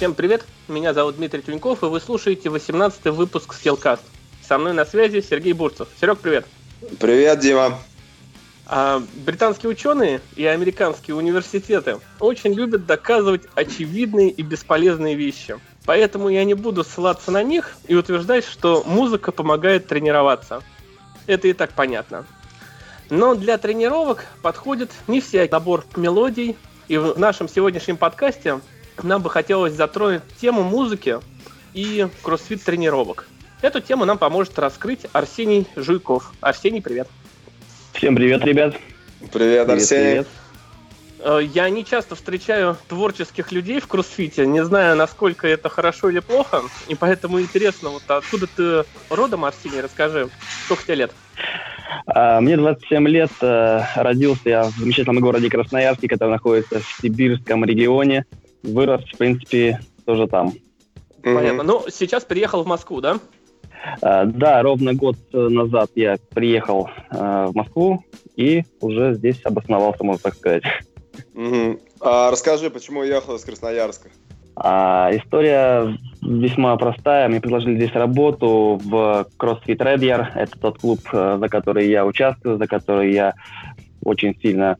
Всем привет, меня зовут Дмитрий Тюньков, и вы слушаете 18-й выпуск Skillcast. Со мной на связи Сергей Бурцев. Серег, привет. Привет, Дима. А, британские ученые и американские университеты очень любят доказывать очевидные и бесполезные вещи. Поэтому я не буду ссылаться на них и утверждать, что музыка помогает тренироваться. Это и так понятно. Но для тренировок подходит не всякий набор мелодий, и в нашем сегодняшнем подкасте нам бы хотелось затронуть тему музыки и кроссфит тренировок. Эту тему нам поможет раскрыть Арсений Жуйков. Арсений, привет. Всем привет, ребят. Привет, привет Арсений. Привет. Э, я не часто встречаю творческих людей в кроссфите, не знаю, насколько это хорошо или плохо, и поэтому интересно, вот откуда ты родом, Арсений, расскажи, сколько тебе лет? А, мне 27 лет, э, родился я в замечательном городе Красноярске, который находится в Сибирском регионе вырос, в принципе, тоже там. Понятно. Ну, сейчас переехал в Москву, да? Uh, да, ровно год назад я приехал uh, в Москву и уже здесь обосновался, можно так сказать. А расскажи, почему уехал из Красноярска? А, история весьма простая. Мне предложили здесь работу в CrossFit Red. Это тот клуб, э, за который я участвую, за который я очень сильно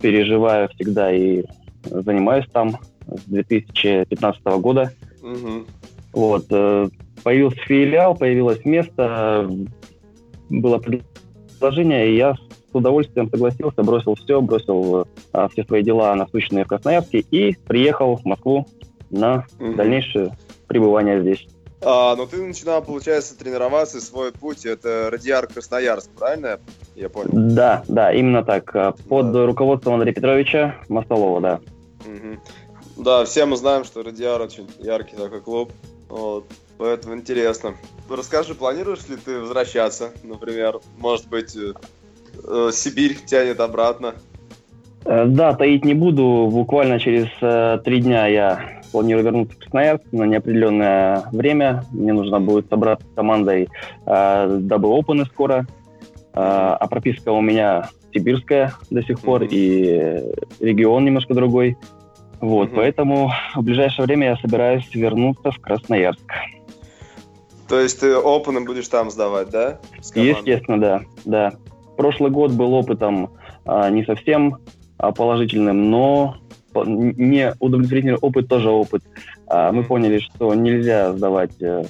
переживаю всегда и занимаюсь там с 2015 года. Угу. Вот, э, появился филиал, появилось место, было предложение, и я с удовольствием согласился, бросил все, бросил а, все свои дела, насущные в Красноярске, и приехал в Москву на угу. дальнейшее пребывание здесь. А, ну ты начинал, получается, тренироваться, свой путь, это Радиар Красноярск, правильно я понял? Да, да, именно так. Под да. руководством Андрея Петровича Мостолова, да. Угу. Да, все мы знаем, что Радиар очень яркий такой клуб. Вот. Поэтому интересно. Расскажи, планируешь ли ты возвращаться, например? Может быть, э, э, Сибирь тянет обратно? Э, да, таить не буду. Буквально через э, три дня я планирую вернуться в Красноярск на неопределенное время. Мне нужно будет собраться с командой, э, дабы опены скоро. Э, а прописка у меня сибирская до сих пор, mm-hmm. и регион немножко другой. Вот, угу. поэтому в ближайшее время я собираюсь вернуться в Красноярск. То есть ты опыны будешь там сдавать, да? Естественно, да, да. Прошлый год был опытом а, не совсем а, положительным, но не удовлетворительный опыт тоже опыт. А, мы поняли, что нельзя сдавать э,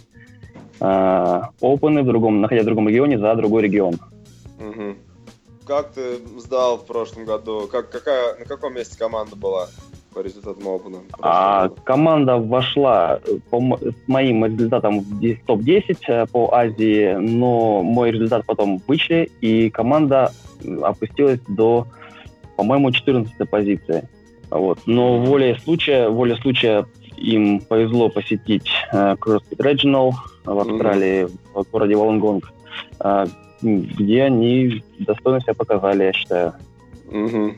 а, опыны в другом, находясь в другом регионе за другой регион. Угу. Как ты сдал в прошлом году? Как, какая, на каком месте команда была? По результатам Опена? А, команда вошла по, с моим результатом в топ-10 э, по Азии, но мой результат потом вышли, и команда опустилась до, по-моему, 14 позиции. Вот. Но волей случая, волей случая им повезло посетить э, CrossFit Regional в Австралии, mm-hmm. в городе Волонгонг, э, где они достойно себя показали, я считаю. Mm-hmm.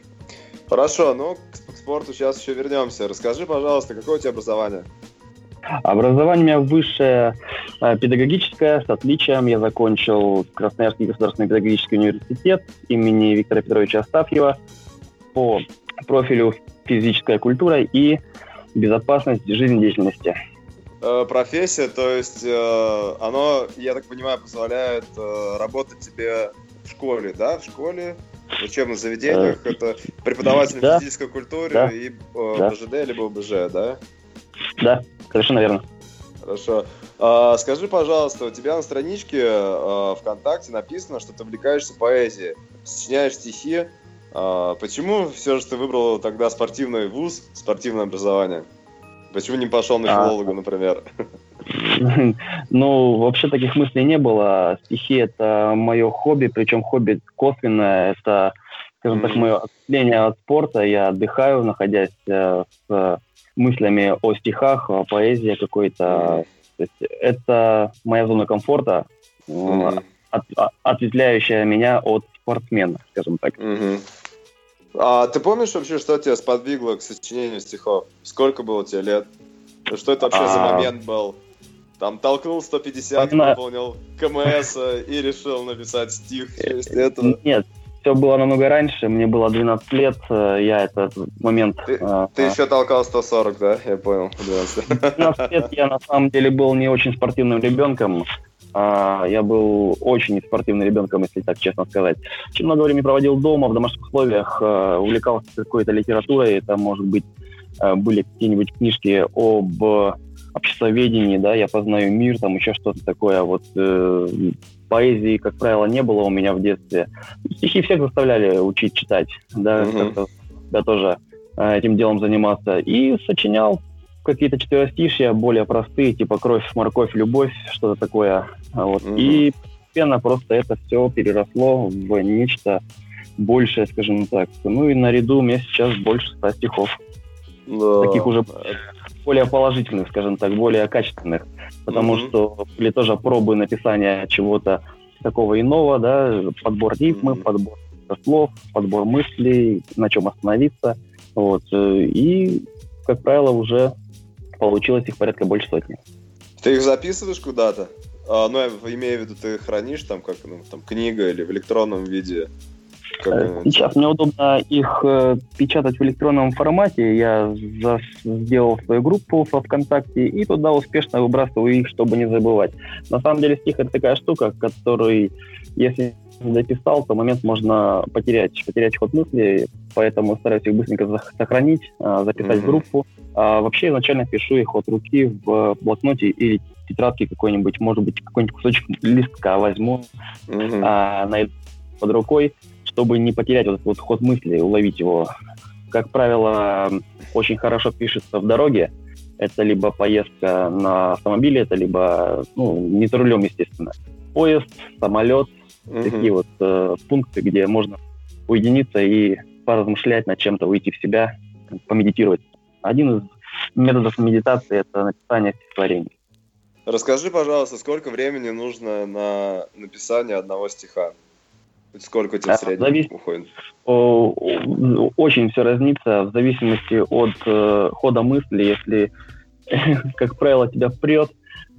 Хорошо, ну к спорту сейчас еще вернемся. Расскажи, пожалуйста, какое у тебя образование? Образование у меня высшее э, педагогическое, с отличием. Я закончил Красноярский государственный педагогический университет имени Виктора Петровича Астафьева по профилю физическая культура и безопасность жизнедеятельности. Э, профессия, то есть э, оно, я так понимаю, позволяет работать тебе в школе, да, в школе в учебных заведениях. Э, это преподаватель да. физической культуры да. и э, да. БЖД либо БЖ, да? Да, совершенно верно. Хорошо. А, скажи, пожалуйста, у тебя на страничке а, ВКонтакте написано, что ты увлекаешься поэзией, сочиняешь стихи. А, почему все же ты выбрал тогда спортивный вуз, спортивное образование? Почему не пошел на а. филолога, например? Ну, вообще таких мыслей не было. Стихи — это мое хобби, причем хобби косвенное. Это, скажем так, мое отступление от спорта. Я отдыхаю, находясь э, с мыслями о стихах, о поэзии какой-то. То есть это моя зона комфорта, mm-hmm. от, ответвляющая меня от спортсмена, скажем так. А ты помнишь вообще, что тебя сподвигло к сочинению стихов? Сколько было тебе лет? Что это вообще а... за момент был? Там толкнул 150, Помимо... выполнил КМС и решил написать стих в честь этого. Нет, все было намного раньше, мне было 12 лет, э, я этот момент... Ты, а, ты еще толкал 140, да? Я понял. 12 лет я на самом деле был не очень спортивным ребенком, а, я был очень спортивным ребенком, если так честно сказать. Очень много времени проводил дома, в домашних условиях, а, увлекался какой-то литературой, это, может быть, а, были какие-нибудь книжки об обществоведении, да, я познаю мир, там еще что-то такое. Вот э, поэзии, как правило, не было у меня в детстве. Стихи всех заставляли учить читать, да, mm-hmm. я тоже э, этим делом заниматься. И сочинял какие-то четверостишья более простые, типа «Кровь, морковь, любовь», что-то такое. Вот. Mm-hmm. И постепенно просто это все переросло в нечто большее, скажем так. Ну и наряду у меня сейчас больше ста стихов. Да. Таких уже более положительных, скажем так, более качественных. Потому mm-hmm. что были тоже пробы написания чего-то такого иного, да, подбор ритмы, mm-hmm. подбор слов, подбор мыслей, на чем остановиться. Вот. И, как правило, уже получилось их порядка больше сотни. Ты их записываешь куда-то? А, ну, я имею в виду, ты хранишь там как ну, там книга или в электронном виде? Как, э, Сейчас мне удобно их э, печатать в электронном формате. Я сделал свою группу во ВКонтакте и туда успешно выбрасываю их, чтобы не забывать. На самом деле стих это такая штука, который, если записал, то момент можно потерять, потерять ход мысли, поэтому стараюсь их быстренько сохранить, а, записать mm-hmm. в группу. А вообще изначально пишу их от руки в блокноте или тетрадке какой-нибудь, может быть, какой-нибудь кусочек листка возьму, mm-hmm. а, найду под рукой, чтобы не потерять вот этот вот ход мысли, уловить его. Как правило, очень хорошо пишется в дороге. Это либо поездка на автомобиле, это либо, ну, не за рулем, естественно. Поезд, самолет, Угу. Такие вот э, пункты, где можно уединиться и поразмышлять над чем-то, уйти в себя, помедитировать. Один из методов медитации – это написание стихотворений. Расскажи, пожалуйста, сколько времени нужно на написание одного стиха? Сколько тебе в среднем Завис... уходит? Очень все разнится в зависимости от э, хода мысли. Если, как правило, тебя прет,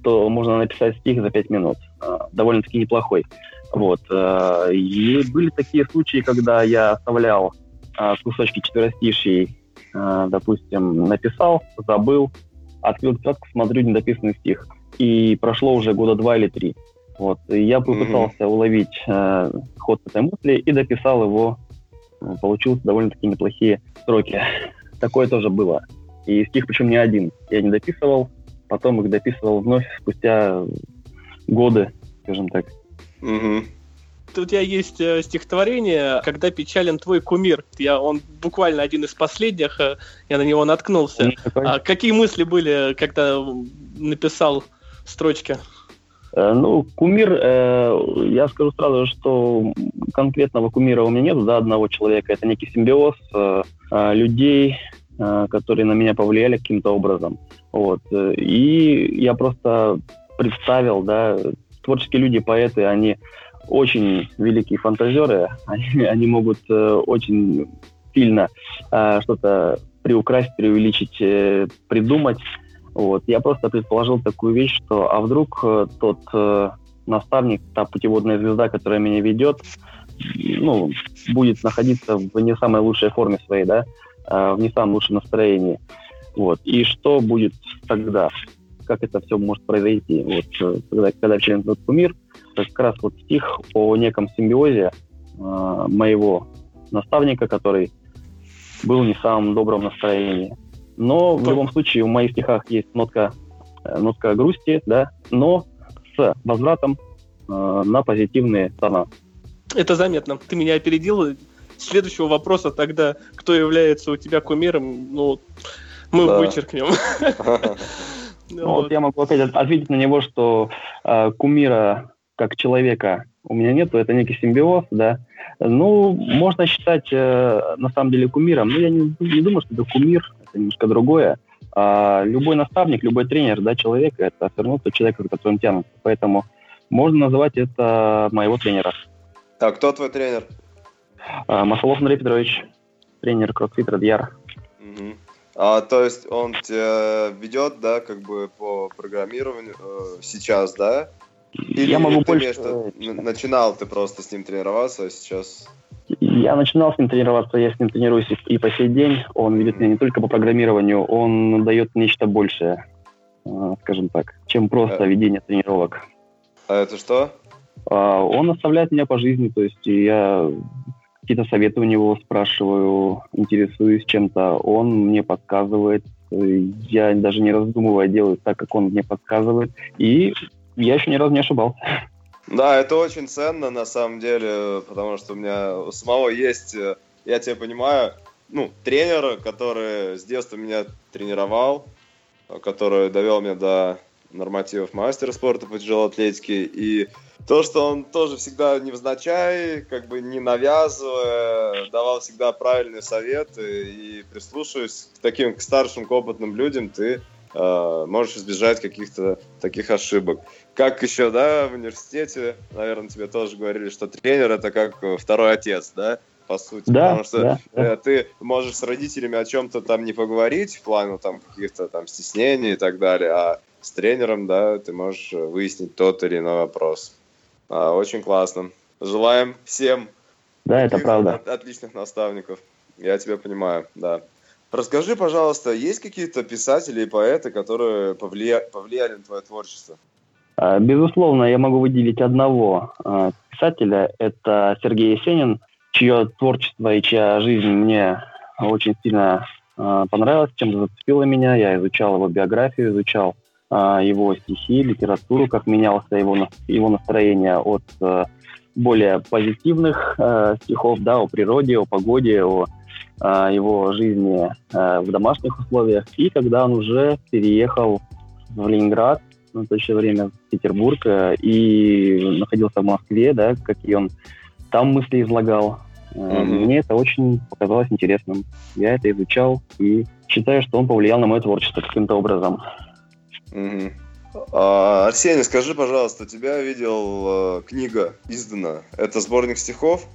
то можно написать стих за пять минут. Э, довольно-таки неплохой. Вот. Э, и были такие случаи, когда я оставлял э, кусочки четверостишей, э, допустим, написал, забыл, открыл тетрадку, смотрю недописанный стих. И прошло уже года два или три. Вот. И я попытался mm-hmm. уловить э, ход этой мысли и дописал его. Получилось довольно-таки неплохие строки. Такое тоже было. И стих причем не один. Я не дописывал, потом их дописывал вновь спустя годы, скажем так. Угу. У тебя есть э, стихотворение «Когда печален твой кумир». Я, он буквально один из последних, э, я на него наткнулся. А какие мысли были, когда написал строчки? Э, ну, кумир, э, я скажу сразу, что конкретного кумира у меня нет, да, одного человека. Это некий симбиоз э, людей, э, которые на меня повлияли каким-то образом. Вот. И я просто представил, да, творческие люди, поэты, они очень великие фантазеры, они, они могут э, очень сильно э, что-то приукрасить, преувеличить, э, придумать. Вот. Я просто предположил такую вещь, что а вдруг э, тот э, наставник, та путеводная звезда, которая меня ведет, ну, будет находиться в не самой лучшей форме своей, да, э, в не самом лучшем настроении. Вот. И что будет тогда? как это все может произойти. Вот, э, когда, когда член тот кумир, как раз вот стих о неком симбиозе э, моего наставника, который был не в самом добром настроении. Но в любом случае в моих стихах есть нотка, э, нотка грусти, да, но с возвратом э, на позитивные тона. Это заметно. Ты меня опередил. Следующего вопроса тогда, кто является у тебя кумиром, ну, мы да. вычеркнем. Ну, вот. вот я могу опять ответить на него, что э, кумира как человека у меня нету, это некий симбиоз, да. Ну, можно считать э, на самом деле кумиром, но я не, не думаю, что это кумир, это немножко другое. А любой наставник, любой тренер, да, человека, это все равно тот человек, за которым тянутся. Поэтому можно называть это моего тренера. А кто твой тренер? А, Масалов Андрей Петрович, тренер CrossFit Радьяр. Угу. А, то есть он тебя ведет, да, как бы по программированию э, сейчас, да? Или я могу больше... Что начинал ты просто с ним тренироваться, а сейчас... Я начинал с ним тренироваться, я с ним тренируюсь и по сей день. Он ведет меня не только по программированию, он дает нечто большее, э, скажем так, чем просто а... ведение тренировок. А это что? А, он оставляет меня по жизни, то есть я какие-то советы у него спрашиваю, интересуюсь чем-то, он мне подсказывает, я даже не раздумывая делаю так, как он мне подсказывает, и я еще ни разу не ошибался. Да, это очень ценно на самом деле, потому что у меня у самого есть, э, я тебя понимаю, ну, тренер, который с детства меня тренировал, который довел меня до нормативов мастера спорта по тяжелой атлетике, и то, что он тоже всегда невзначай, как бы не навязывая, давал всегда правильные советы и прислушиваясь к таким к старшим, к опытным людям, ты э, можешь избежать каких-то таких ошибок. Как еще, да, в университете, наверное, тебе тоже говорили, что тренер это как второй отец, да? по сути. Да, потому что да, да. Э, ты можешь с родителями о чем-то там не поговорить в плане там каких-то там стеснений и так далее, а с тренером, да, ты можешь выяснить тот или иной вопрос. А, очень классно. Желаем всем да, это правда. отличных наставников. Я тебя понимаю, да. Расскажи, пожалуйста, есть какие-то писатели и поэты, которые повлия... повлияли на твое творчество? А, безусловно, я могу выделить одного а, писателя. Это Сергей Есенин, чье творчество и чья жизнь мне очень сильно понравилась, чем зацепила меня. Я изучал его биографию, изучал его стихи, литературу, как менялось его, его настроение от э, более позитивных э, стихов, да, о природе, о погоде, о э, его жизни в домашних условиях. И когда он уже переехал в Ленинград, на то же время в Петербург, и находился в Москве, да, какие он там мысли излагал, Mm-hmm. Мне это очень показалось интересным. Я это изучал и считаю, что он повлиял на мое творчество каким-то образом. Угу. А, Арсений, скажи, пожалуйста, тебя видел э, книга издана. Это сборник стихов?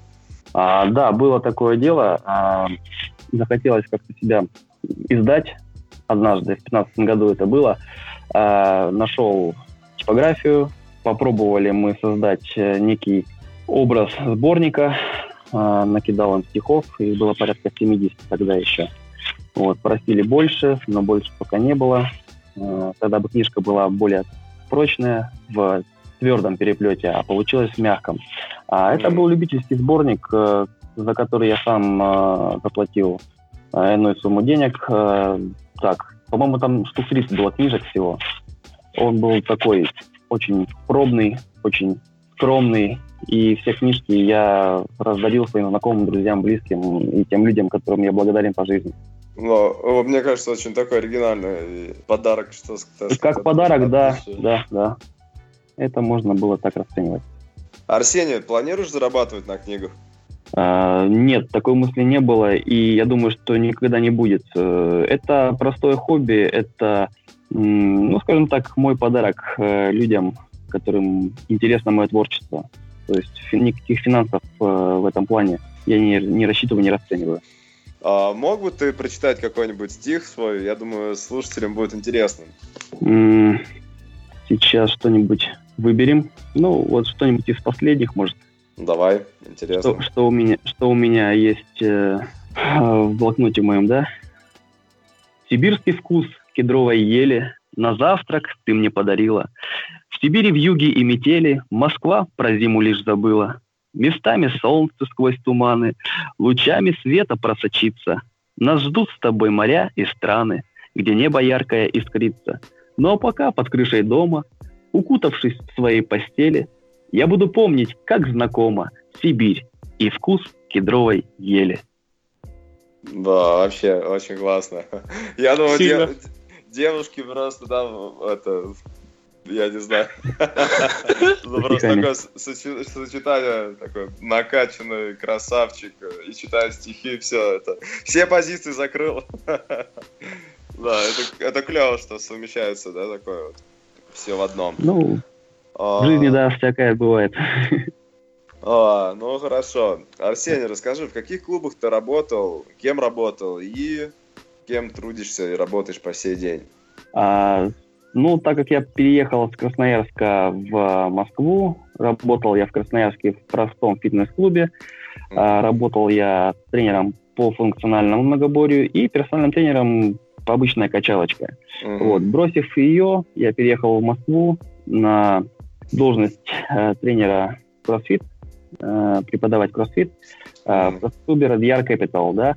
А, да, было такое дело. А, захотелось как-то себя издать однажды, в 2015 году это было. А, нашел типографию, попробовали мы создать э, некий образ сборника, а, накидал им стихов, и было порядка 70 тогда еще. Вот, просили больше, но больше пока не было. Э, тогда бы книжка была более прочная, в твердом переплете, а получилось в мягком. А это был любительский сборник, э, за который я сам э, заплатил иную сумму денег. Так, по-моему, там штук 30 было книжек всего. Он был такой очень пробный, очень скромный, и все книжки я раздарил своим знакомым, друзьям, близким и тем людям, которым я благодарен по жизни. Но мне кажется, очень такой оригинальный подарок. Что, что как подарок, да, да, да. Это можно было так расценивать. Арсений, планируешь зарабатывать на книгах? А, нет, такой мысли не было, и я думаю, что никогда не будет. Э, это простое хобби, это, ну, скажем так, мой подарок э, людям, которым интересно мое творчество. То есть никаких финансов э, в этом плане я не, не рассчитываю, не расцениваю. А мог бы ты прочитать какой-нибудь стих свой? Я думаю, слушателям будет интересно. Сейчас что-нибудь выберем. Ну, вот что-нибудь из последних, может. Давай, интересно. Что, что, у, меня, что у меня есть э, в блокноте моем, да? Сибирский вкус кедровой ели на завтрак ты мне подарила. В Сибири в юге и метели Москва про зиму лишь забыла. Местами солнце сквозь туманы, лучами света просочится. Нас ждут с тобой моря и страны, где небо яркое искрится. Но пока под крышей дома, укутавшись в своей постели, я буду помнить, как знакомо Сибирь и вкус кедровой ели. Да, вообще очень классно. Я думаю, девушки просто там, это, я не знаю. Ну, просто такое сочетание, такое накачанный красавчик и читаю стихи, все это. Все позиции закрыл. Да, это, это клево, что совмещается, да, такое вот. Все в одном. Ну. В жизни, да, всякое бывает. А, ну хорошо. Арсений, расскажи, в каких клубах ты работал, кем работал и кем трудишься и работаешь по сей день? А, ну, так как я переехал с Красноярска в Москву, работал я в Красноярске в простом фитнес-клубе, mm-hmm. а, работал я тренером по функциональному многоборью и персональным тренером по обычной качалочке. Mm-hmm. Вот, бросив ее, я переехал в Москву на должность э, тренера CrossFit, э, преподавать CrossFit mm-hmm. в клубе Radiar Capital, да,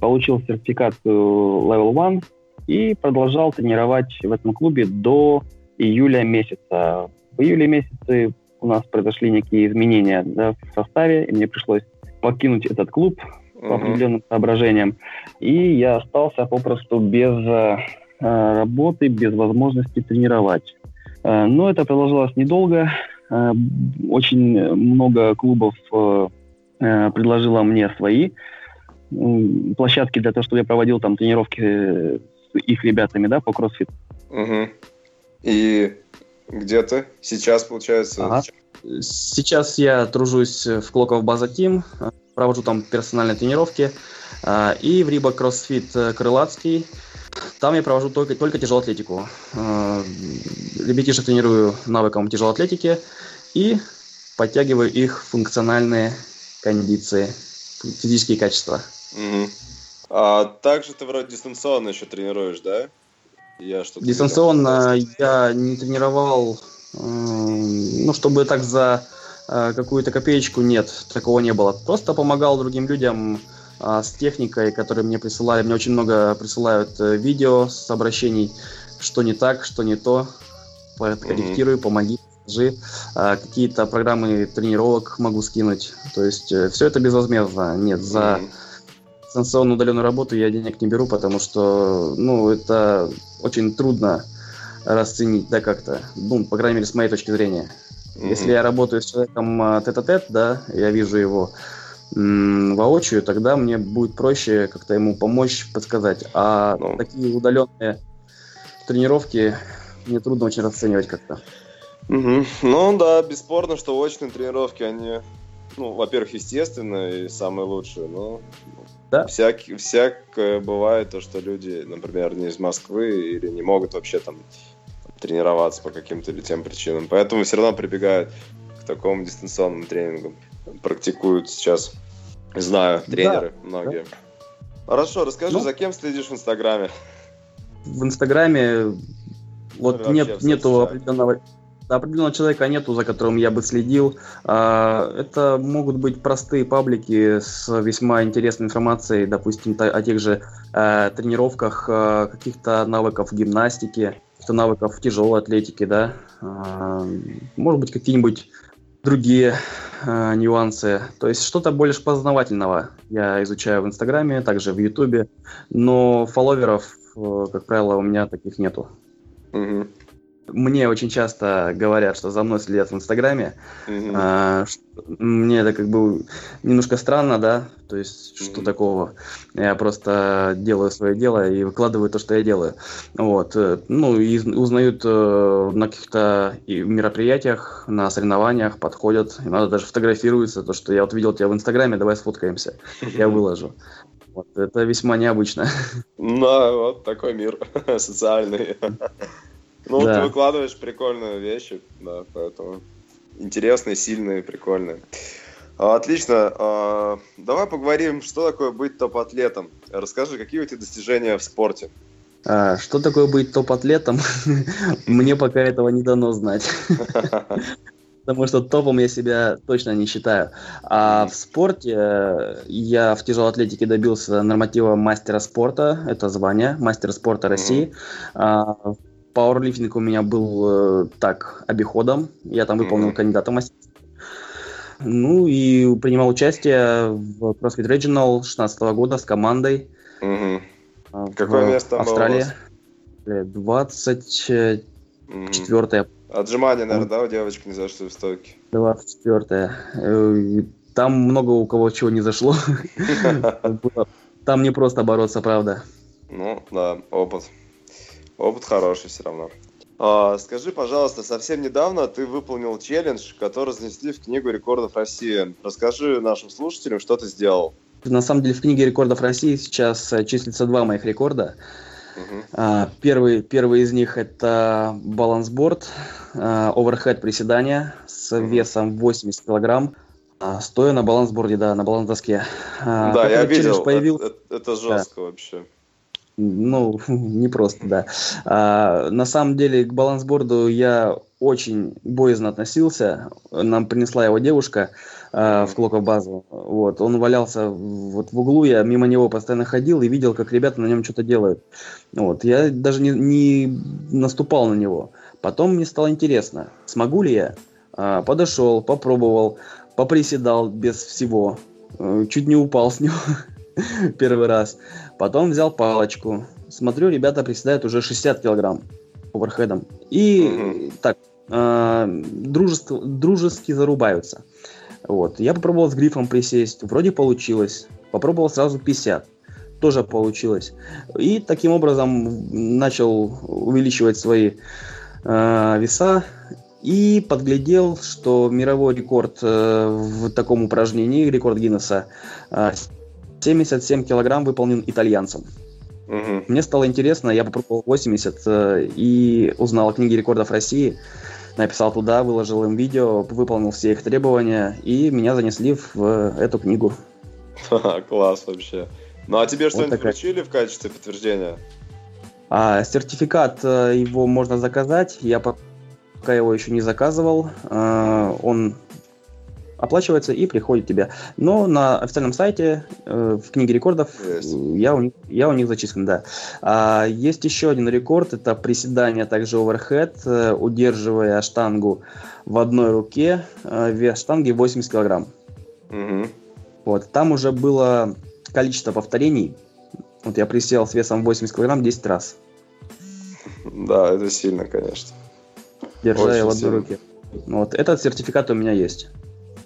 получил сертификацию Level 1 и продолжал тренировать в этом клубе до июля месяца. В июле месяце у нас произошли некие изменения да, в составе, и мне пришлось покинуть этот клуб uh-huh. по определенным соображениям. И я остался попросту без э, работы, без возможности тренировать. Э, но это продолжалось недолго. Э, очень много клубов э, предложило мне свои площадки для того, чтобы я проводил там тренировки э, их ребятами, да, по кроссфит. Угу. И где ты сейчас, получается? Ага. Сейчас я тружусь в Клоков База Тим, провожу там персональные тренировки. И в Риба Кроссфит Крылатский. Там я провожу только, только тяжелую атлетику. А, ребятишек тренирую навыкам тяжелой атлетики и подтягиваю их функциональные кондиции, физические качества. Угу. А также ты вроде дистанционно еще тренируешь, да? Я что дистанционно я не тренировал, ну, чтобы так за э, какую-то копеечку нет, такого не было. Просто помогал другим людям а, с техникой, которые мне присылали. Мне очень много присылают э, видео с обращений, что не так, что не то. Корректирую, mm-hmm. помоги, скажи. А, какие-то программы тренировок могу скинуть. То есть э, все это безвозмездно. Нет, за... Mm-hmm дистанционную удаленную работу я денег не беру, потому что, ну, это очень трудно расценить, да, как-то, ну, по крайней мере, с моей точки зрения. Mm-hmm. Если я работаю с человеком а, тет-а-тет, да, я вижу его воочию, тогда мне будет проще как-то ему помочь, подсказать. А ну. такие удаленные тренировки мне трудно очень расценивать как-то. Угу. Ну да, бесспорно, что очные тренировки, они, ну, во-первых, естественные и самые лучшие, но да? Всяк, всякое бывает, то, что люди, например, не из Москвы или не могут вообще там тренироваться по каким-то или тем причинам. Поэтому все равно прибегают к такому дистанционному тренингу. Практикуют сейчас, знаю, тренеры да, многие. Да. Хорошо, расскажи, ну, за кем следишь в Инстаграме? В Инстаграме вот ну, нет, нету определенного определенного человека нету, за которым я бы следил. А, это могут быть простые паблики с весьма интересной информацией, допустим, о тех же э, тренировках э, каких-то навыков гимнастики, каких-то навыков тяжелой атлетики, да. А, может быть, какие-нибудь другие э, нюансы. То есть что-то больше познавательного я изучаю в Инстаграме, также в Ютубе, но фолловеров, как правило, у меня таких нету. Угу. Мне очень часто говорят, что за мной следят в Инстаграме. Mm-hmm. А, мне это как бы немножко странно, да, то есть mm-hmm. что такого. Я просто делаю свое дело и выкладываю то, что я делаю. Вот. Э, ну, и узнают э, на каких-то мероприятиях, на соревнованиях, подходят. И надо даже фотографируется, то, что я вот видел тебя в Инстаграме, давай сфоткаемся. Я выложу. Вот, это весьма необычно. Ну, вот такой мир социальный. Ну, да. ты выкладываешь прикольные вещи, да, поэтому интересные, сильные, прикольные. А, отлично. А, давай поговорим, что такое быть топ-атлетом. Расскажи, какие у тебя достижения в спорте? А, что такое быть топ-атлетом? Мне пока этого не дано знать. Потому что топом я себя точно не считаю. А в спорте э, я в тяжелой атлетике добился норматива мастера спорта. Это звание мастера спорта России. Mm-hmm. Пауэрлифтинг у меня был э, так, обиходом. Я там выполнил mm-hmm. кандидата мастера. Ну и принимал участие в CrossFit Regional 16 года с командой. Mm-hmm. Какое место Австралия. 24 Отжимания, наверное, да, у девочек не зашло в стойке? 24 э, Там много у кого чего не зашло. Там не просто бороться, правда. Ну, да, опыт. Опыт хороший все равно. А, скажи, пожалуйста, совсем недавно ты выполнил челлендж, который занесли в Книгу рекордов России. Расскажи нашим слушателям, что ты сделал. На самом деле в Книге рекордов России сейчас э, числится два моих рекорда. Uh-huh. Первый, первый из них это балансборд, оверхед приседания с uh-huh. весом 80 килограмм, а, стоя на балансборде, да, на баланс-доске. Да, я видел, появил... это, это жестко да. вообще. Ну, не просто, да. А, на самом деле к балансборду я очень боязно относился. Нам принесла его девушка а, в Клоков базу. Вот, он валялся вот в углу, я мимо него постоянно ходил и видел, как ребята на нем что-то делают. Вот, я даже не, не наступал на него. Потом мне стало интересно, смогу ли я. А, подошел, попробовал, поприседал без всего, э, чуть не упал с него. первый раз. Потом взял палочку. Смотрю, ребята приседают уже 60 килограмм оверхедом. И так, э, дружески, дружески зарубаются. Вот. Я попробовал с грифом присесть. Вроде получилось. Попробовал сразу 50. Тоже получилось. И таким образом начал увеличивать свои э, веса. И подглядел, что мировой рекорд э, в таком упражнении, рекорд Гиннесса, э, 77 килограмм выполнен итальянцем. Угу. Мне стало интересно, я попробовал 80 э, и узнал о книге рекордов России. Написал туда, выложил им видео, выполнил все их требования, и меня занесли в э, эту книгу. Класс вообще. Ну а тебе что-нибудь вот вручили в качестве подтверждения? А, сертификат э, его можно заказать. Я пока его еще не заказывал. Он оплачивается и приходит тебе. Но на официальном сайте э, в книге рекордов yes. я, у них, я у них зачислен, да. А, есть еще один рекорд, это приседание также оверхед, э, удерживая штангу в одной руке, э, вес штанги 80 килограмм. Mm-hmm. Вот, там уже было количество повторений. Вот я присел с весом 80 килограмм 10 раз. Да, это сильно, конечно. Держа в одной руке. Вот этот сертификат у меня есть.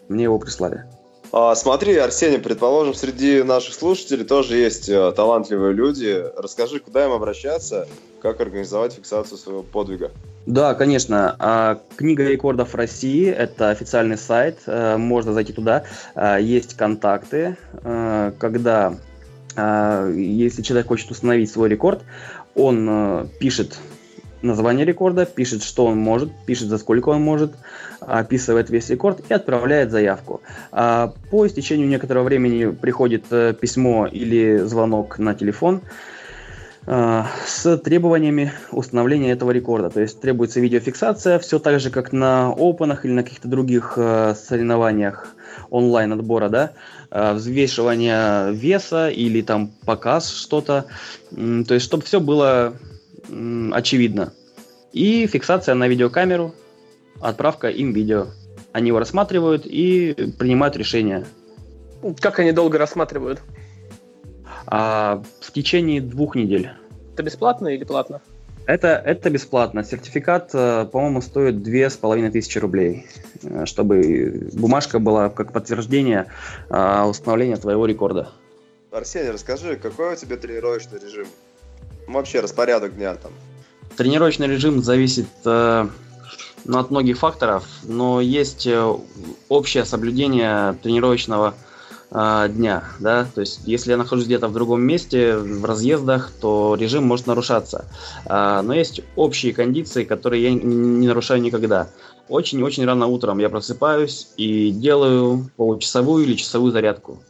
Мне его прислали. А, смотри, Арсений, предположим, среди наших слушателей тоже есть а, талантливые люди. Расскажи, куда им обращаться, как организовать фиксацию своего подвига. Да, конечно. А, Книга рекордов России – это официальный сайт, а, можно зайти туда. А, есть контакты, а, когда, если человек хочет установить свой рекорд, он пишет название рекорда, пишет, что он может, пишет, за сколько он может, описывает весь рекорд и отправляет заявку. А по истечению некоторого времени приходит э, письмо или звонок на телефон э, с требованиями установления этого рекорда. То есть требуется видеофиксация, все так же, как на опенах или на каких-то других э, соревнованиях онлайн отбора, да, взвешивание веса или там показ что-то. То есть, чтобы все было очевидно. И фиксация на видеокамеру, отправка им видео. Они его рассматривают и принимают решение. Как они долго рассматривают? А, в течение двух недель. Это бесплатно или платно? Это, это бесплатно. Сертификат, э, по-моему, стоит две с половиной тысячи рублей, э, чтобы бумажка была как подтверждение а, установления твоего рекорда. Арсений, расскажи, какой у тебя тренировочный режим? Вообще распорядок дня там. Тренировочный режим зависит э, ну, от многих факторов, но есть э, общее соблюдение тренировочного э, дня, да, то есть если я нахожусь где-то в другом месте, в разъездах, то режим может нарушаться, э, но есть общие кондиции, которые я не нарушаю никогда. Очень-очень рано утром я просыпаюсь и делаю получасовую или часовую зарядку.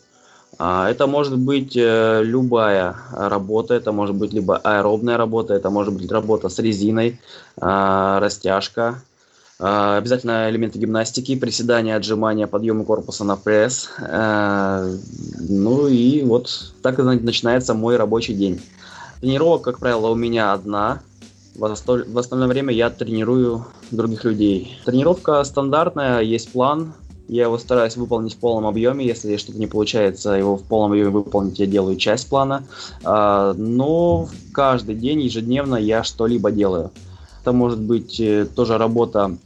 А, это может быть э, любая работа, это может быть либо аэробная работа, это может быть работа с резиной, а, растяжка, а, обязательно элементы гимнастики, приседания, отжимания, подъемы корпуса на пресс. Ну и вот так начинается мой рабочий день. Тренировка, как правило, у меня одна. В остальное время я тренирую других людей. Тренировка стандартная, есть план, Я его стараюсь выполнить в полном объеме. Если что-то не получается его в полном объеме выполнить, я делаю часть плана. А, но каждый день, ежедневно я что-либо делаю. Это может быть э, тоже работа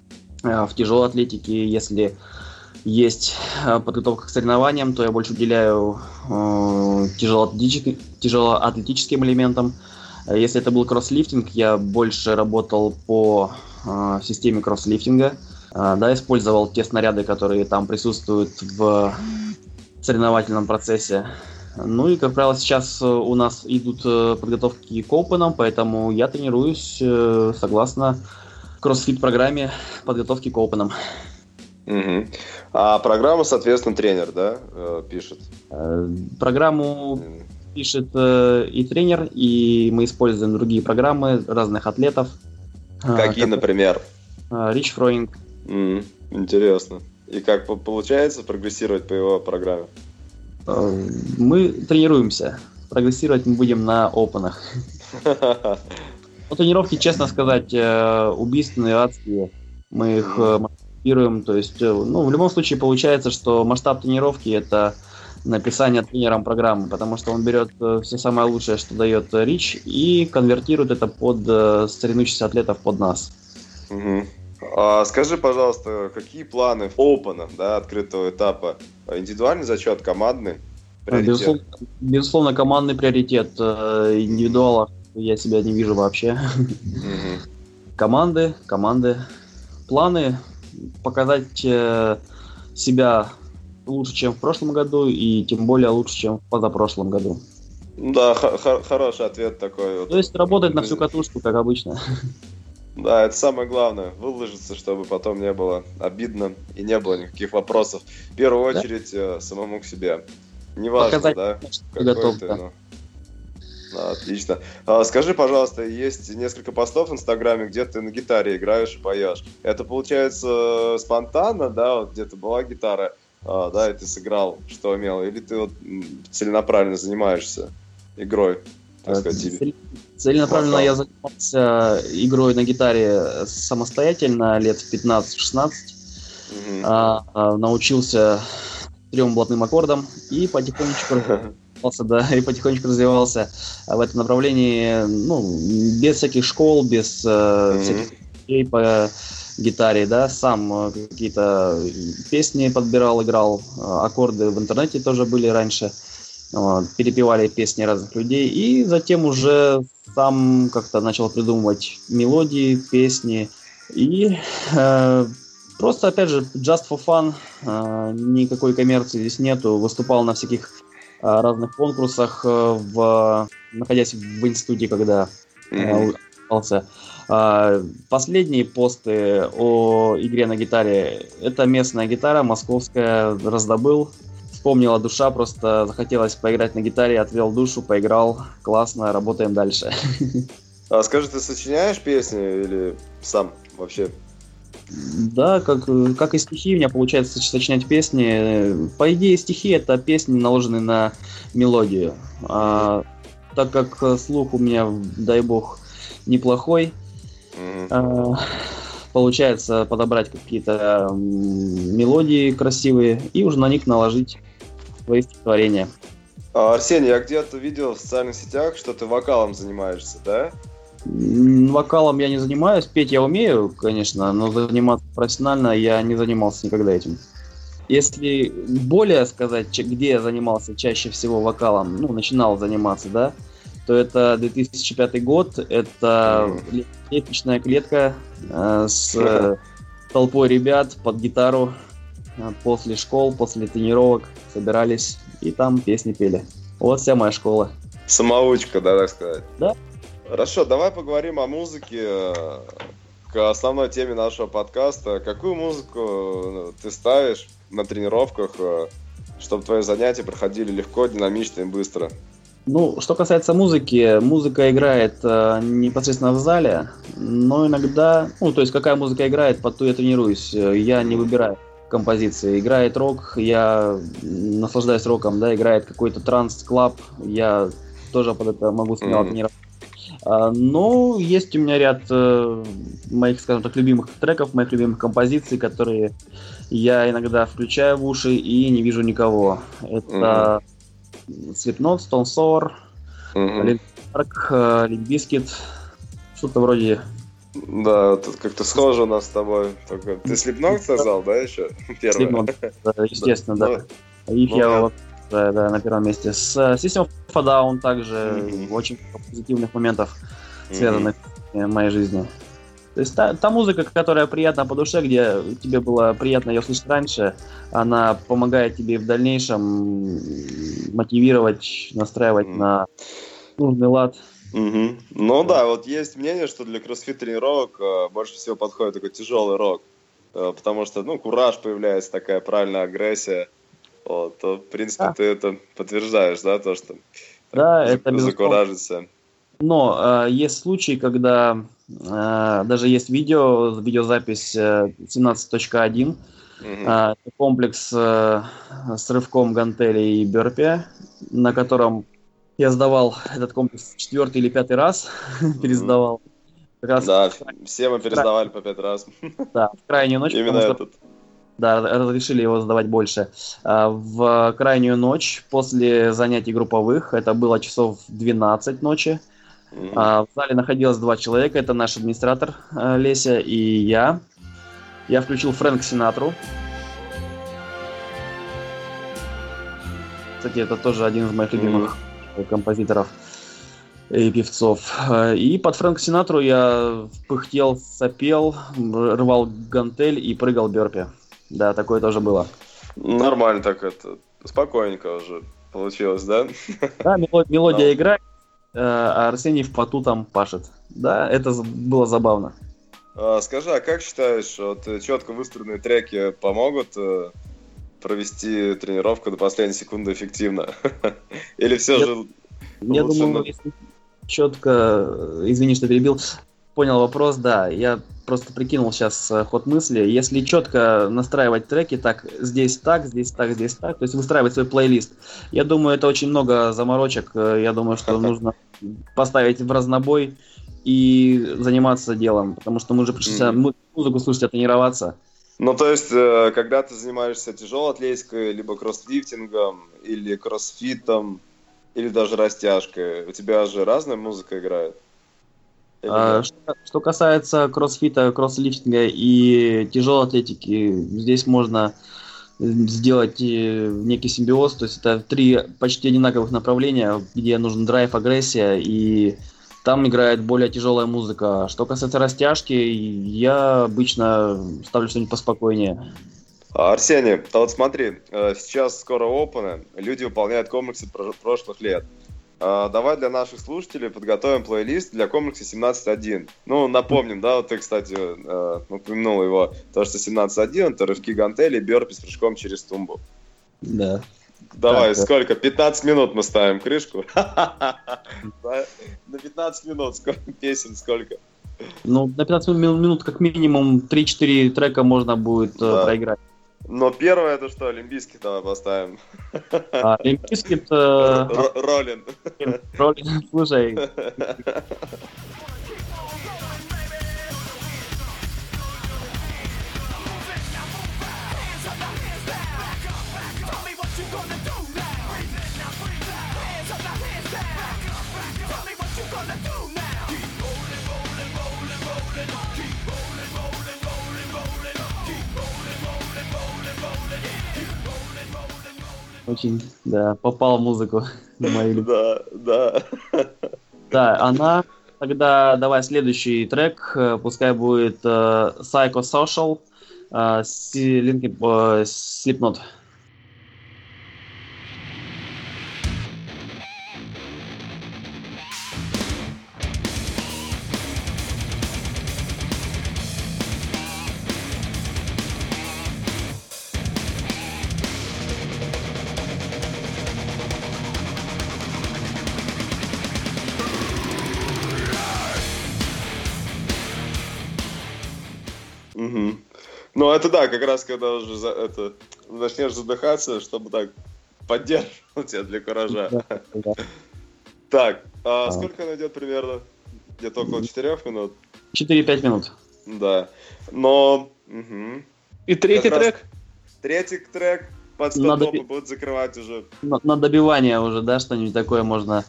э, в тяжелой атлетике, если есть э, подготовка к соревнованиям, то я больше уделяю э, тяжелоатлетическим, элементам. Если это был кросслифтинг, я больше работал по системе кросслифтинга. Э, да, использовал те снаряды, которые там присутствуют в соревновательном процессе. Ну и, как правило, сейчас у нас идут э, подготовки к Open, поэтому я тренируюсь э, согласно кроссфит-программе подготовки к Open. Угу. А программу, соответственно, тренер, да, э, пишет? Э, программу пишет э, и тренер, и мы используем другие программы разных атлетов. Какие, например? Рич Фроинг. Mm, интересно. И как получается прогрессировать по его программе? Мы тренируемся. Прогрессировать мы будем на опенах. Ну, тренировки, честно сказать, убийственные, адские. Мы их копируем. То есть, э, ну, в любом случае получается, что масштаб тренировки это написание тренером программы, потому что он берет э, все самое лучшее, что дает Рич, и конвертирует это под э, соревнующихся атлетов под нас. Угу. А скажи, пожалуйста, какие планы Open, да, открытого этапа? Индивидуальный зачет, командный? Безусловно, безусловно, командный приоритет. Индивидуала я себя не вижу вообще. Угу. Команды, команды. Планы показать э, себя лучше, чем в прошлом году, и тем более лучше, чем в позапрошлом году. Да, х- хороший ответ такой. То есть работать на всю катушку, как обычно. Да, это самое главное. Выложиться, чтобы потом не было обидно и не было никаких вопросов. В первую очередь да? Э, самому к себе. Неважно, Показать, да, какой ты, но... Отлично. А, скажи, пожалуйста, есть несколько постов в Инстаграме, где ты на гитаре играешь и поешь. Это получается спонтанно, да, вот где-то была гитара, а, да, и ты сыграл, что умел, или ты вот целенаправленно занимаешься игрой? Так сказать, Целенаправленно я занимался игрой на гитаре самостоятельно лет в 15-16. Угу. А, а, научился трем блатным аккордам и потихонечку да, и потихонечку развивался в этом направлении, ну, без всяких школ, без mm-hmm. всяких людей по гитаре, да, сам э, какие-то песни подбирал, играл, э, аккорды в интернете тоже были раньше, вот, перепевали песни разных людей, и затем уже сам как-то начал придумывать мелодии, песни, и э, просто, опять же, just for fun, э, никакой коммерции здесь нету, выступал на всяких Э, разных конкурсах, э, в, находясь в институте, когда mm-hmm. учился. Последние посты о игре на гитаре – это местная гитара, московская, раздобыл. Вспомнила душа, просто захотелось поиграть на гитаре, отвел душу, поиграл. Классно, работаем дальше. А скажи, ты сочиняешь песни или сам вообще да, как, как и стихи у меня получается сочинять песни. По идее, стихи это песни, наложенные на мелодию. А, так как слух у меня, дай бог, неплохой, а, получается подобрать какие-то мелодии красивые и уже на них наложить свои стихотворения. А, Арсений, я где-то видел в социальных сетях, что ты вокалом занимаешься, да? Вокалом я не занимаюсь, петь я умею, конечно, но заниматься профессионально я не занимался никогда этим. Если более сказать, где я занимался чаще всего вокалом, ну, начинал заниматься, да, то это 2005 год, это лестничная клетка э, с э, толпой ребят под гитару после школ, после тренировок собирались и там песни пели. Вот вся моя школа. Самоучка, да, так сказать. Да, Хорошо, давай поговорим о музыке э, к основной теме нашего подкаста. Какую музыку ну, ты ставишь на тренировках, э, чтобы твои занятия проходили легко, динамично и быстро? Ну, что касается музыки, музыка играет э, непосредственно в зале, но иногда, ну, то есть какая музыка играет, под ту я тренируюсь, я не выбираю композиции. Играет рок, я наслаждаюсь роком, да, играет какой-то транс-клаб, я тоже под это могу смело тренироваться. А, ну, есть у меня ряд э, моих, скажем так, любимых треков, моих любимых композиций, которые я иногда включаю в уши и не вижу никого. Это. Slipknot, Stone Sour. Linkin Park, Limp Bizkit, что-то вроде да, тут как-то схоже у нас с тобой. Только... Ты Слепнок сказал, да, еще? Первый. да, естественно, да. да. Их ну, я вот, да, да, на первом месте. С System of a Down также mm-hmm. очень позитивных моментов, связанных mm-hmm. в моей жизни. То есть та, та музыка, которая приятна по душе, где тебе было приятно ее слышать раньше, она помогает тебе в дальнейшем мотивировать, настраивать mm-hmm. на нужный лад. Угу. Ну да, вот есть мнение, что для кроссфит тренировок э, больше всего подходит такой тяжелый рок, э, потому что, ну, кураж появляется, такая правильная агрессия. Вот, то, в принципе, да. ты это подтверждаешь, да, то, что да, зак- это закуражится. Но э, есть случаи, когда э, даже есть видео, видеозапись э, 17.1, угу. э, комплекс э, с рывком гантели и бёрпи, на котором я сдавал этот комплекс четвертый или пятый раз, пересдавал. Раз да, все мы пересдавали по пять раз. Да, в крайнюю ночь. Именно этот. Да, разрешили его сдавать больше. А, в крайнюю ночь после занятий групповых, это было часов 12 ночи, mm-hmm. в зале находилось два человека, это наш администратор э, Леся и я. Я включил Фрэнк Синатру. Кстати, это тоже один из моих любимых mm-hmm композиторов и певцов. И под Фрэнк Синатру я пыхтел, сопел, рвал гантель и прыгал бёрпи. Да, такое тоже было. Нормально так это, спокойненько уже получилось, да? Да, мелодия Но... играет, э, а Арсений в поту там пашет. Да, это было забавно. А, скажи, а как считаешь, вот четко выстроенные треки помогут э, провести тренировку до последней секунды эффективно? Или все я, же... Я думаю, если четко, извини, что перебил, понял вопрос, да, я просто прикинул сейчас э, ход мысли. Если четко настраивать треки, так, здесь так, здесь так, здесь так, то есть выстраивать свой плейлист, я думаю, это очень много заморочек. Э, я думаю, что нужно поставить в разнобой и заниматься делом, потому что мы же пришли mm-hmm. музыку слушать, а тренироваться. Ну, то есть, э, когда ты занимаешься тяжелой атлетикой, либо кроссфитингом, или кроссфитом, или даже растяжкой, у тебя же разная музыка играет? А, что, что касается кроссфита, кросслифтинга и тяжелой атлетики, здесь можно сделать э, некий симбиоз, то есть это три почти одинаковых направления, где нужен драйв, агрессия и там играет более тяжелая музыка. Что касается растяжки, я обычно ставлю что-нибудь поспокойнее. Арсений, вот смотри, э, сейчас скоро опены, люди выполняют комиксы прошлых лет. А, давай для наших слушателей подготовим плейлист для комикса 17.1. Ну, напомним, да, вот ты, кстати, э, упомянул его, то, что 17.1 это рывки гантели, бёрпи с прыжком через тумбу. Да. Давай, так, сколько? 15 минут мы ставим крышку. На 15 минут песен, сколько? Ну, на 15 минут как минимум 3-4 трека можно будет э, проиграть. Но первое это что, Олимпийский давай поставим. А, Олимпийский это... Роллин. Роллин, слушай. Очень, да, попал в музыку на мою Да, да. Да, она... Тогда давай следующий трек, э, пускай будет uh, Psycho Social, uh, Linkin, uh, Slipknot. Это да, как раз когда уже за, это, начнешь задыхаться, чтобы так поддерживать тебя для куража. Так, а, а сколько она идет примерно? где-то около 4 минут. 4-5 минут. Да. Но... Угу. И третий Как трек? Третий трек под 100 Надо топы пи- будут закрывать уже. На, на добивание уже, да, что-нибудь такое можно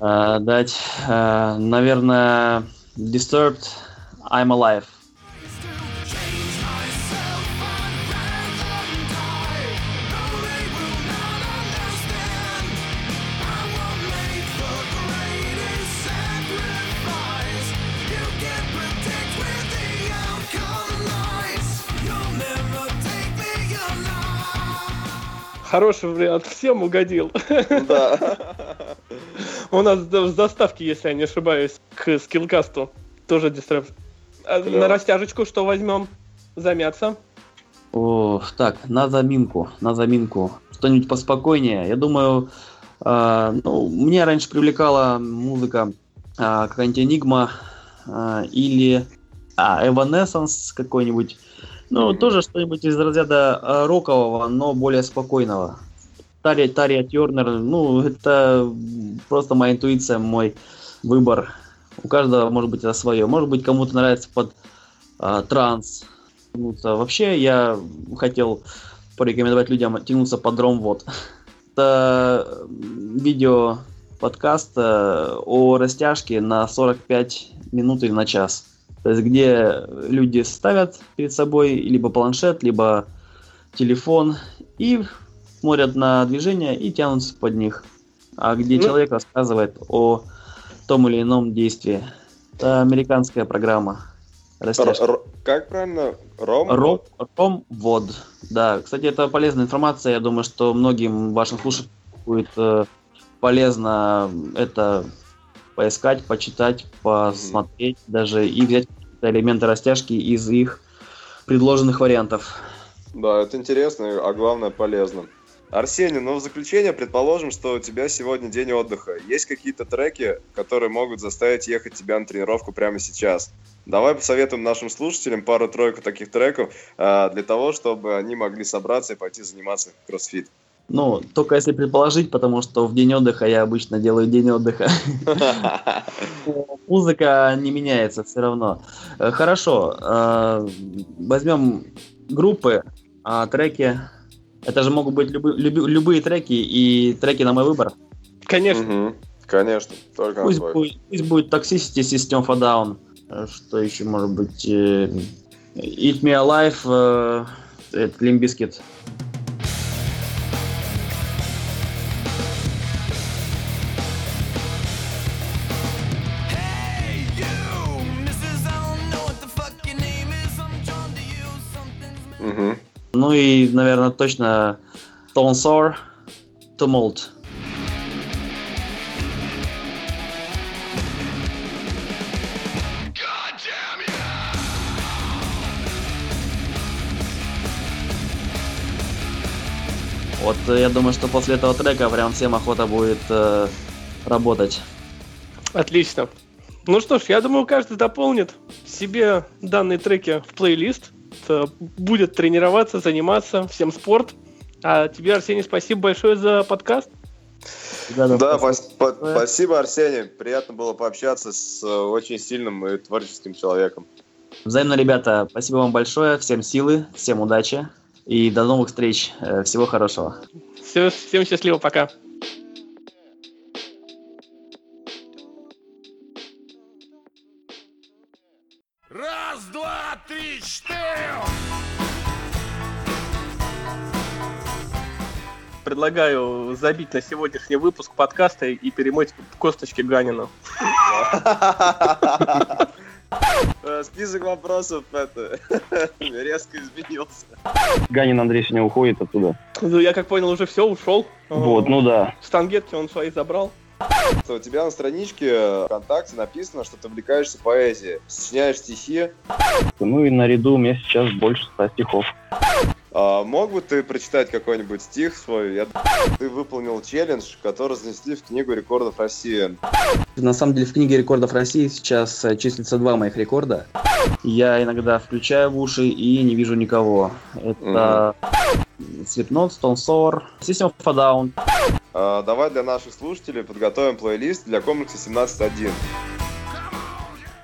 э, дать. Э, наверное, Disturbed, I'm Alive. Хороший вариант, всем угодил. Да. У нас в заставке, если я не ошибаюсь, к скиллкасту тоже дистреп. А Клево. На растяжечку что возьмем? Замяться. О, так, на заминку, на заминку. Что-нибудь поспокойнее. Я думаю, э, ну, мне раньше привлекала музыка э, какая-нибудь Enigma э, или а, Evanescence какой-нибудь. Ну, Мгм. тоже что-нибудь из разряда э, рокового, но более спокойного. Тария, Тария Тернер, ну, это просто моя интуиция, мой выбор. У каждого может быть это свое. Может быть, кому-то нравится под э, транс, тянуться. Вообще, я хотел порекомендовать людям тянуться под ромвод. Это видео подкаст э, о растяжке на 45 минут или на час. То есть, где люди ставят перед собой либо планшет, либо телефон и смотрят на движения и тянутся под них. А где Ну. человек рассказывает о том или ином действии. Это американская программа. Растяжка. Р- Как правильно? Ром? Ром, Ромвод. Да, кстати, это полезная информация. Я думаю, что многим вашим слушателям будет э, полезно это поискать, почитать, посмотреть даже и взять элементы растяжки из их предложенных вариантов. Да, это интересно, а главное полезно. Арсений, ну в заключение предположим, что у тебя сегодня день отдыха. Есть какие-то треки, которые могут заставить ехать тебя на тренировку прямо сейчас. Давай посоветуем нашим слушателям пару-тройку таких треков а, для того, чтобы они могли собраться и пойти заниматься кроссфит. Ну, только если предположить, потому что в день отдыха я обычно делаю день отдыха. Музыка не меняется все равно. Э, Хорошо, э, возьмем группы, а треки. Это же могут быть любые треки и треки на мой выбор. Конечно. Конечно, только Пусть будет, пусть будет Toxicity System for Down. Э, Что еще может быть? Eat Me Alive, это Limp Ну и, наверное, точно Sour, Tumult. Вот э, я думаю, что после этого трека прям всем охота будет э, работать. Отлично. Ну что ж, я думаю, каждый дополнит себе данные треки в плейлист. Т- Будет тренироваться, заниматься. Всем спорт. А тебе, Арсений, спасибо большое за подкаст. Ребята, Да, спасибо. пос- по- спасибо, Арсений. Приятно было пообщаться с э, очень сильным и творческим человеком. Взаимно, ребята, спасибо вам большое. Всем силы, всем удачи. И до новых встреч. Э, Всего хорошего. Все, всем счастливо, пока. Предлагаю забить на сегодняшний выпуск подкаста и перемыть косточки Ганину. Э, Список вопросов это резко изменился. Ганин Андрей сегодня уходит оттуда. Ну, Я как понял, уже все, ушел. Вот, ну да. Штангетки он свои забрал. У тебя на страничке ВКонтакте написано, что ты увлекаешься поэзией, сочиняешь стихи. Ну и наряду у меня сейчас больше 100 стихов. А мог бы ты прочитать какой-нибудь стих свой? Я... Ты выполнил челлендж, который занесли в книгу рекордов России. На самом деле в книге рекордов России сейчас э, числится два моих рекорда. Я иногда включаю в уши и не вижу никого. Это Slipknot, Stone Sour, System of a Down. А, давай для наших слушателей подготовим плейлист для комплекса 17.1.